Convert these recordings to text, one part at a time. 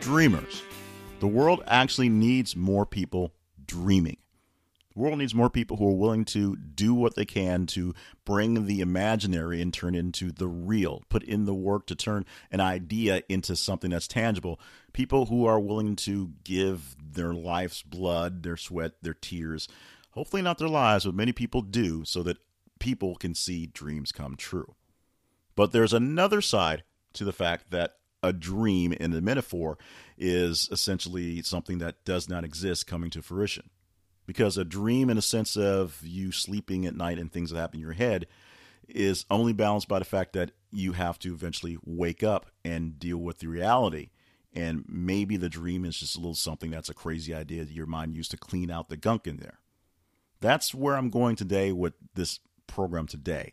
dreamers. The world actually needs more people dreaming. The world needs more people who are willing to do what they can to bring the imaginary and turn into the real, put in the work to turn an idea into something that's tangible. People who are willing to give their life's blood, their sweat, their tears, hopefully not their lives, but many people do, so that people can see dreams come true. But there's another side to the fact that a dream in the metaphor is essentially something that does not exist coming to fruition. Because a dream, in a sense of you sleeping at night and things that happen in your head, is only balanced by the fact that you have to eventually wake up and deal with the reality. And maybe the dream is just a little something that's a crazy idea that your mind used to clean out the gunk in there. That's where I'm going today with this program today.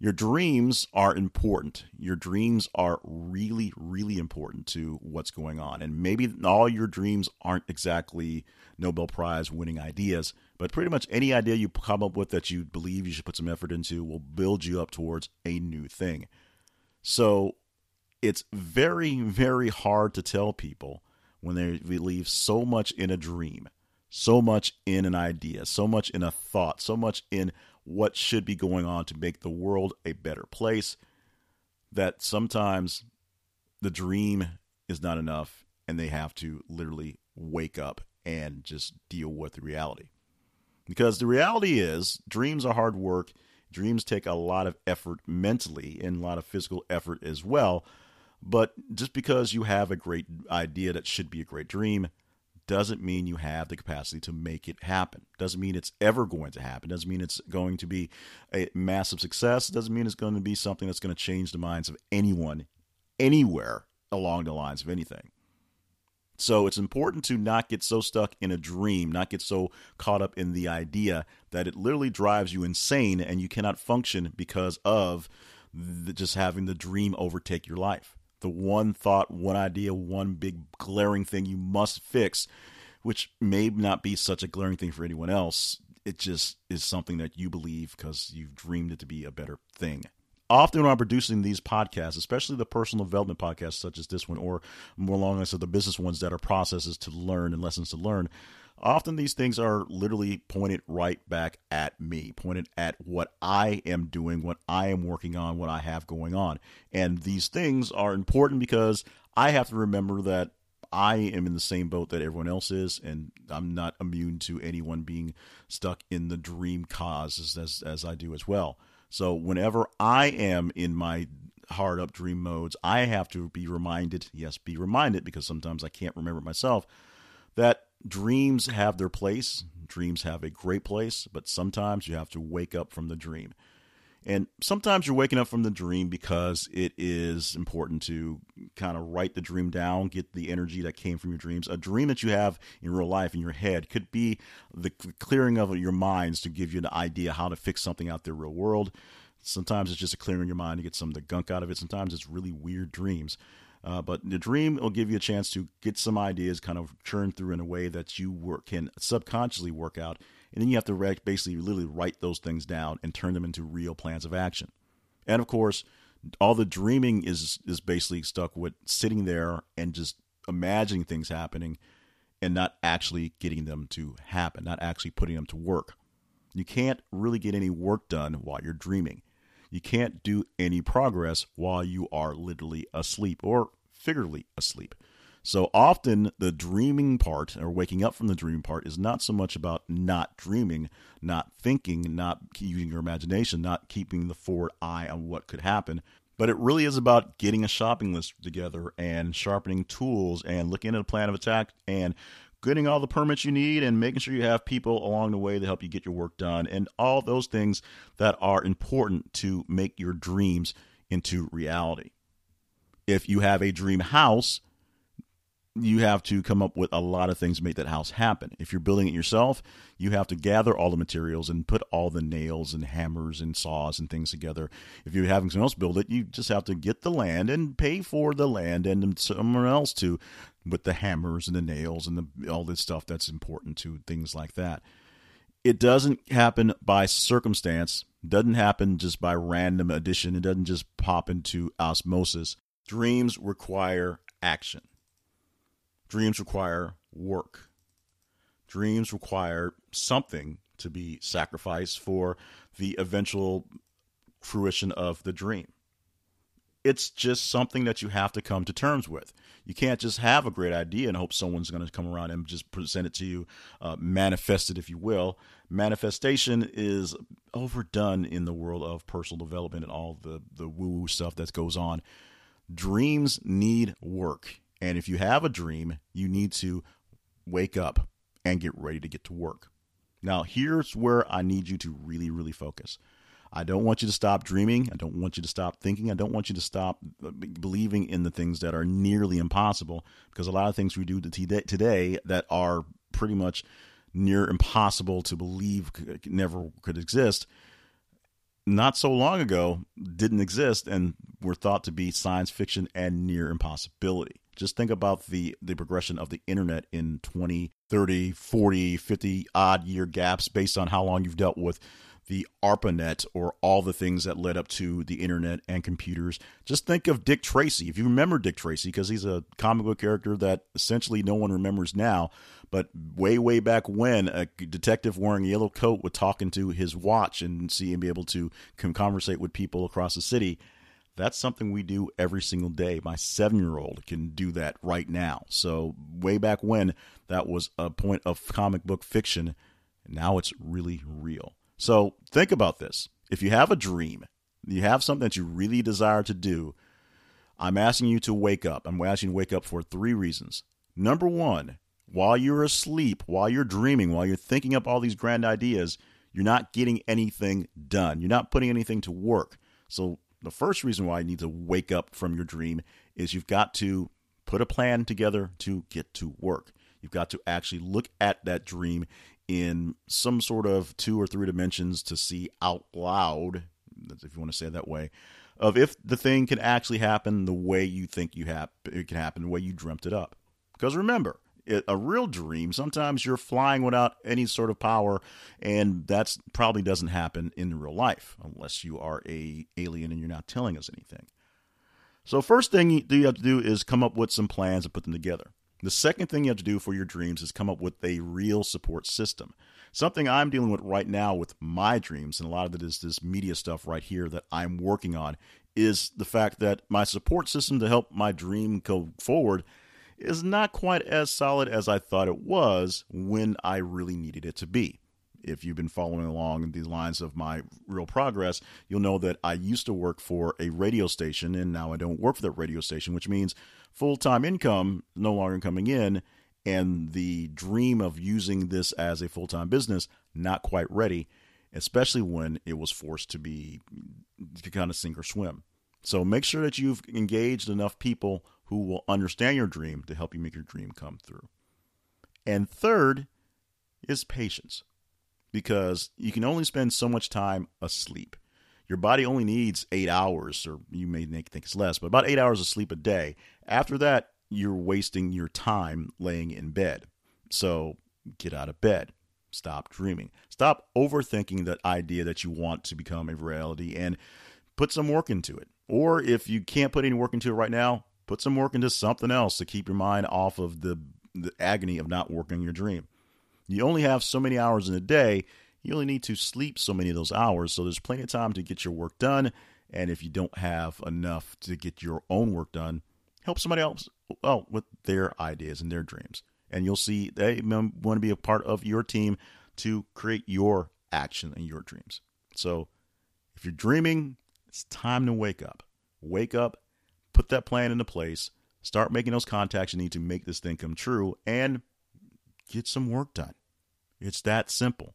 Your dreams are important. Your dreams are really, really important to what's going on. And maybe all your dreams aren't exactly Nobel Prize winning ideas, but pretty much any idea you come up with that you believe you should put some effort into will build you up towards a new thing. So it's very, very hard to tell people when they believe so much in a dream, so much in an idea, so much in a thought, so much in what should be going on to make the world a better place. That sometimes the dream is not enough and they have to literally wake up and just deal with the reality. Because the reality is, dreams are hard work. Dreams take a lot of effort mentally and a lot of physical effort as well. But just because you have a great idea that should be a great dream doesn't mean you have the capacity to make it happen. Doesn't mean it's ever going to happen. Doesn't mean it's going to be a massive success. Doesn't mean it's going to be something that's going to change the minds of anyone, anywhere along the lines of anything. So it's important to not get so stuck in a dream, not get so caught up in the idea that it literally drives you insane and you cannot function because of the, just having the dream overtake your life the one thought, one idea, one big glaring thing you must fix, which may not be such a glaring thing for anyone else. It just is something that you believe because you've dreamed it to be a better thing. Often when I'm producing these podcasts, especially the personal development podcasts such as this one, or more along as the business ones that are processes to learn and lessons to learn, often these things are literally pointed right back at me, pointed at what I am doing, what I am working on, what I have going on. And these things are important because I have to remember that I am in the same boat that everyone else is, and I'm not immune to anyone being stuck in the dream cause as, as, as I do as well. So whenever I am in my hard up dream modes, I have to be reminded, yes, be reminded, because sometimes I can't remember myself, that dreams have their place. Dreams have a great place, but sometimes you have to wake up from the dream. And sometimes you're waking up from the dream because it is important to kind of write the dream down, get the energy that came from your dreams. A dream that you have in real life in your head could be the clearing of your minds to give you an idea how to fix something out there real world. Sometimes it's just a clearing your mind to get some of the gunk out of it. Sometimes it's really weird dreams. Uh, but the dream will give you a chance to get some ideas kind of churn through in a way that you work, can subconsciously work out. And then you have to re- basically literally write those things down and turn them into real plans of action. And of course, all the dreaming is is basically stuck with sitting there and just imagining things happening and not actually getting them to happen, not actually putting them to work. You can't really get any work done while you're dreaming. You can't do any progress while you are literally asleep or figuratively asleep. So often the dreaming part or waking up from the dream part is not so much about not dreaming, not thinking, not using your imagination, not keeping the forward eye on what could happen, but it really is about getting a shopping list together and sharpening tools and looking at a plan of attack and getting all the permits you need and making sure you have people along the way to help you get your work done and all those things that are important to make your dreams into reality. If you have a dream house, you have to come up with a lot of things to make that house happen. If you're building it yourself, you have to gather all the materials and put all the nails and hammers and saws and things together. If you're having someone else build it, you just have to get the land and pay for the land and someone else to with the hammers and the nails and the, all this stuff that's important to things like that. It doesn't happen by circumstance. Doesn't happen just by random addition. It doesn't just pop into osmosis. Dreams require action Dreams require work. Dreams require something to be sacrificed for the eventual fruition of the dream. It's just something that you have to come to terms with. You can't just have a great idea and hope someone's going to come around and just present it to you, uh, manifest it, if you will. Manifestation is overdone in the world of personal development and all the, the woo woo stuff that goes on. Dreams need work. And if you have a dream, you need to wake up and get ready to get to work. Now, here's where I need you to really, really focus. I don't want you to stop dreaming. I don't want you to stop thinking. I don't want you to stop uh, believing in the things that are nearly impossible because a lot of things we do today that are pretty much near impossible to believe never could exist not so long ago didn't exist and were thought to be science fiction and near impossibility. Just think about the the progression of the internet in 20, 30, 40, 50 odd year gaps based on how long you've dealt with the ARPANET or all the things that led up to the internet and computers. Just think of Dick Tracy. If you remember Dick Tracy, because he's a comic book character that essentially no one remembers now, but way, way back when a detective wearing a yellow coat would talk into his watch and see and be able to conversate with people across the city that's something we do every single day. My seven year old can do that right now. So, way back when, that was a point of comic book fiction. Now it's really real. So, think about this. If you have a dream, you have something that you really desire to do, I'm asking you to wake up. I'm asking you to wake up for three reasons. Number one, while you're asleep, while you're dreaming, while you're thinking up all these grand ideas, you're not getting anything done. You're not putting anything to work. So the first reason why you need to wake up from your dream is you've got to put a plan together to get to work. You've got to actually look at that dream in some sort of two or three dimensions to see out loud, if you want to say it that way, of if the thing can actually happen the way you think you have it can happen, the way you dreamt it up. Because remember, a real dream, sometimes you're flying without any sort of power, and that's probably doesn't happen in real life unless you are a alien and you're not telling us anything. So first thing you have to do is come up with some plans and put them together. The second thing you have to do for your dreams is come up with a real support system. Something I'm dealing with right now with my dreams, and a lot of it is this media stuff right here that I'm working on, is the fact that my support system to help my dream go forward is not quite as solid as I thought it was when I really needed it to be. If you've been following along the lines of my real progress, you'll know that I used to work for a radio station and now I don't work for that radio station, which means full time income no longer coming in and the dream of using this as a full time business not quite ready, especially when it was forced to be to kind of sink or swim. So make sure that you've engaged enough people who will understand your dream to help you make your dream come through. And third is patience, because you can only spend so much time asleep. Your body only needs eight hours, or you may think it's less, but about eight hours of sleep a day. After that, you're wasting your time laying in bed. So get out of bed. Stop dreaming. Stop overthinking that idea that you want to become a reality and put some work into it. Or if you can't put any work into it right now, put some work into something else to keep your mind off of the, the agony of not working your dream. You only have so many hours in a day. You only need to sleep so many of those hours. So there's plenty of time to get your work done. And if you don't have enough to get your own work done, help somebody else well, with their ideas and their dreams. And you'll see they want to be a part of your team to create your action and your dreams. So if you're dreaming, it's time to wake up. Wake up put that plan into place, start making those contacts you need to make this thing come true, and get some work done. It's that simple.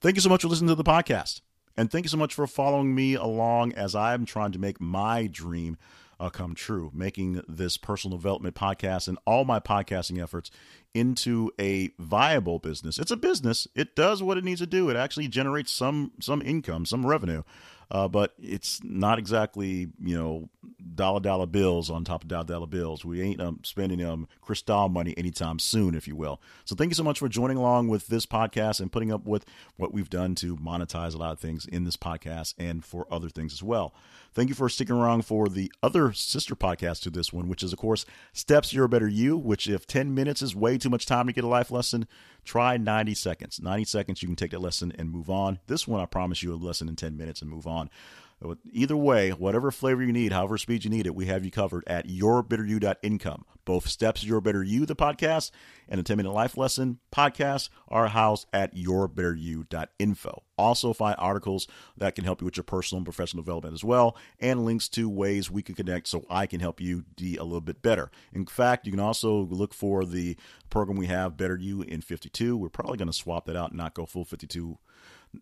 Thank you so much for listening to the podcast. And thank you so much for following me along as I'm trying to make my dream uh, come true, making this personal development podcast and all my podcasting efforts into a viable business. It's a business. It does what it needs to do. It actually generates some some income, some revenue. Uh, but it's not exactly you know dollar dollar bills on top of dollar dollar bills. We ain't um, spending um crystal money anytime soon, if you will. So thank you so much for joining along with this podcast and putting up with what we've done to monetize a lot of things in this podcast and for other things as well. Thank you for sticking around for the other sister podcast to this one, which is of course Steps You're a Better You. Which if ten minutes is way too much time to get a life lesson, try ninety seconds. Ninety seconds you can take that lesson and move on. This one I promise you a lesson in ten minutes and move on. Either way, whatever flavor you need, however speed you need it, we have you covered at yourbetteryou.income. Both Steps Your Better You, the podcast, and the 10 Minute Life Lesson podcast are housed at yourbetteryou.info. Also, find articles that can help you with your personal and professional development as well, and links to ways we can connect so I can help you be a little bit better. In fact, you can also look for the program we have, Better You in 52. We're probably going to swap that out and not go full 52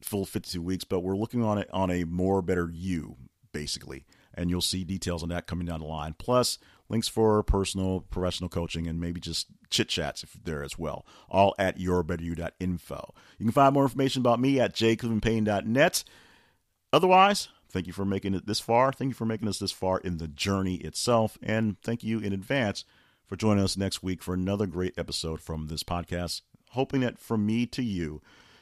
full 52 weeks, but we're looking on it on a more better you, basically. And you'll see details on that coming down the line. Plus, links for personal, professional coaching, and maybe just chit chats if there as well. All at yourbetteryou.info. You can find more information about me at jclevelandpayne.net. Otherwise, thank you for making it this far. Thank you for making us this far in the journey itself. And thank you in advance for joining us next week for another great episode from this podcast. Hoping that from me to you,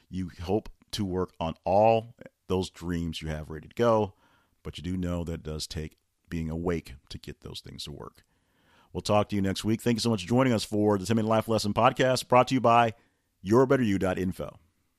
you hope to work on all those dreams you have ready to go, but you do know that it does take being awake to get those things to work. We'll talk to you next week. Thank you so much for joining us for the 10 Minute Life Lesson podcast brought to you by yourbetteryou.info.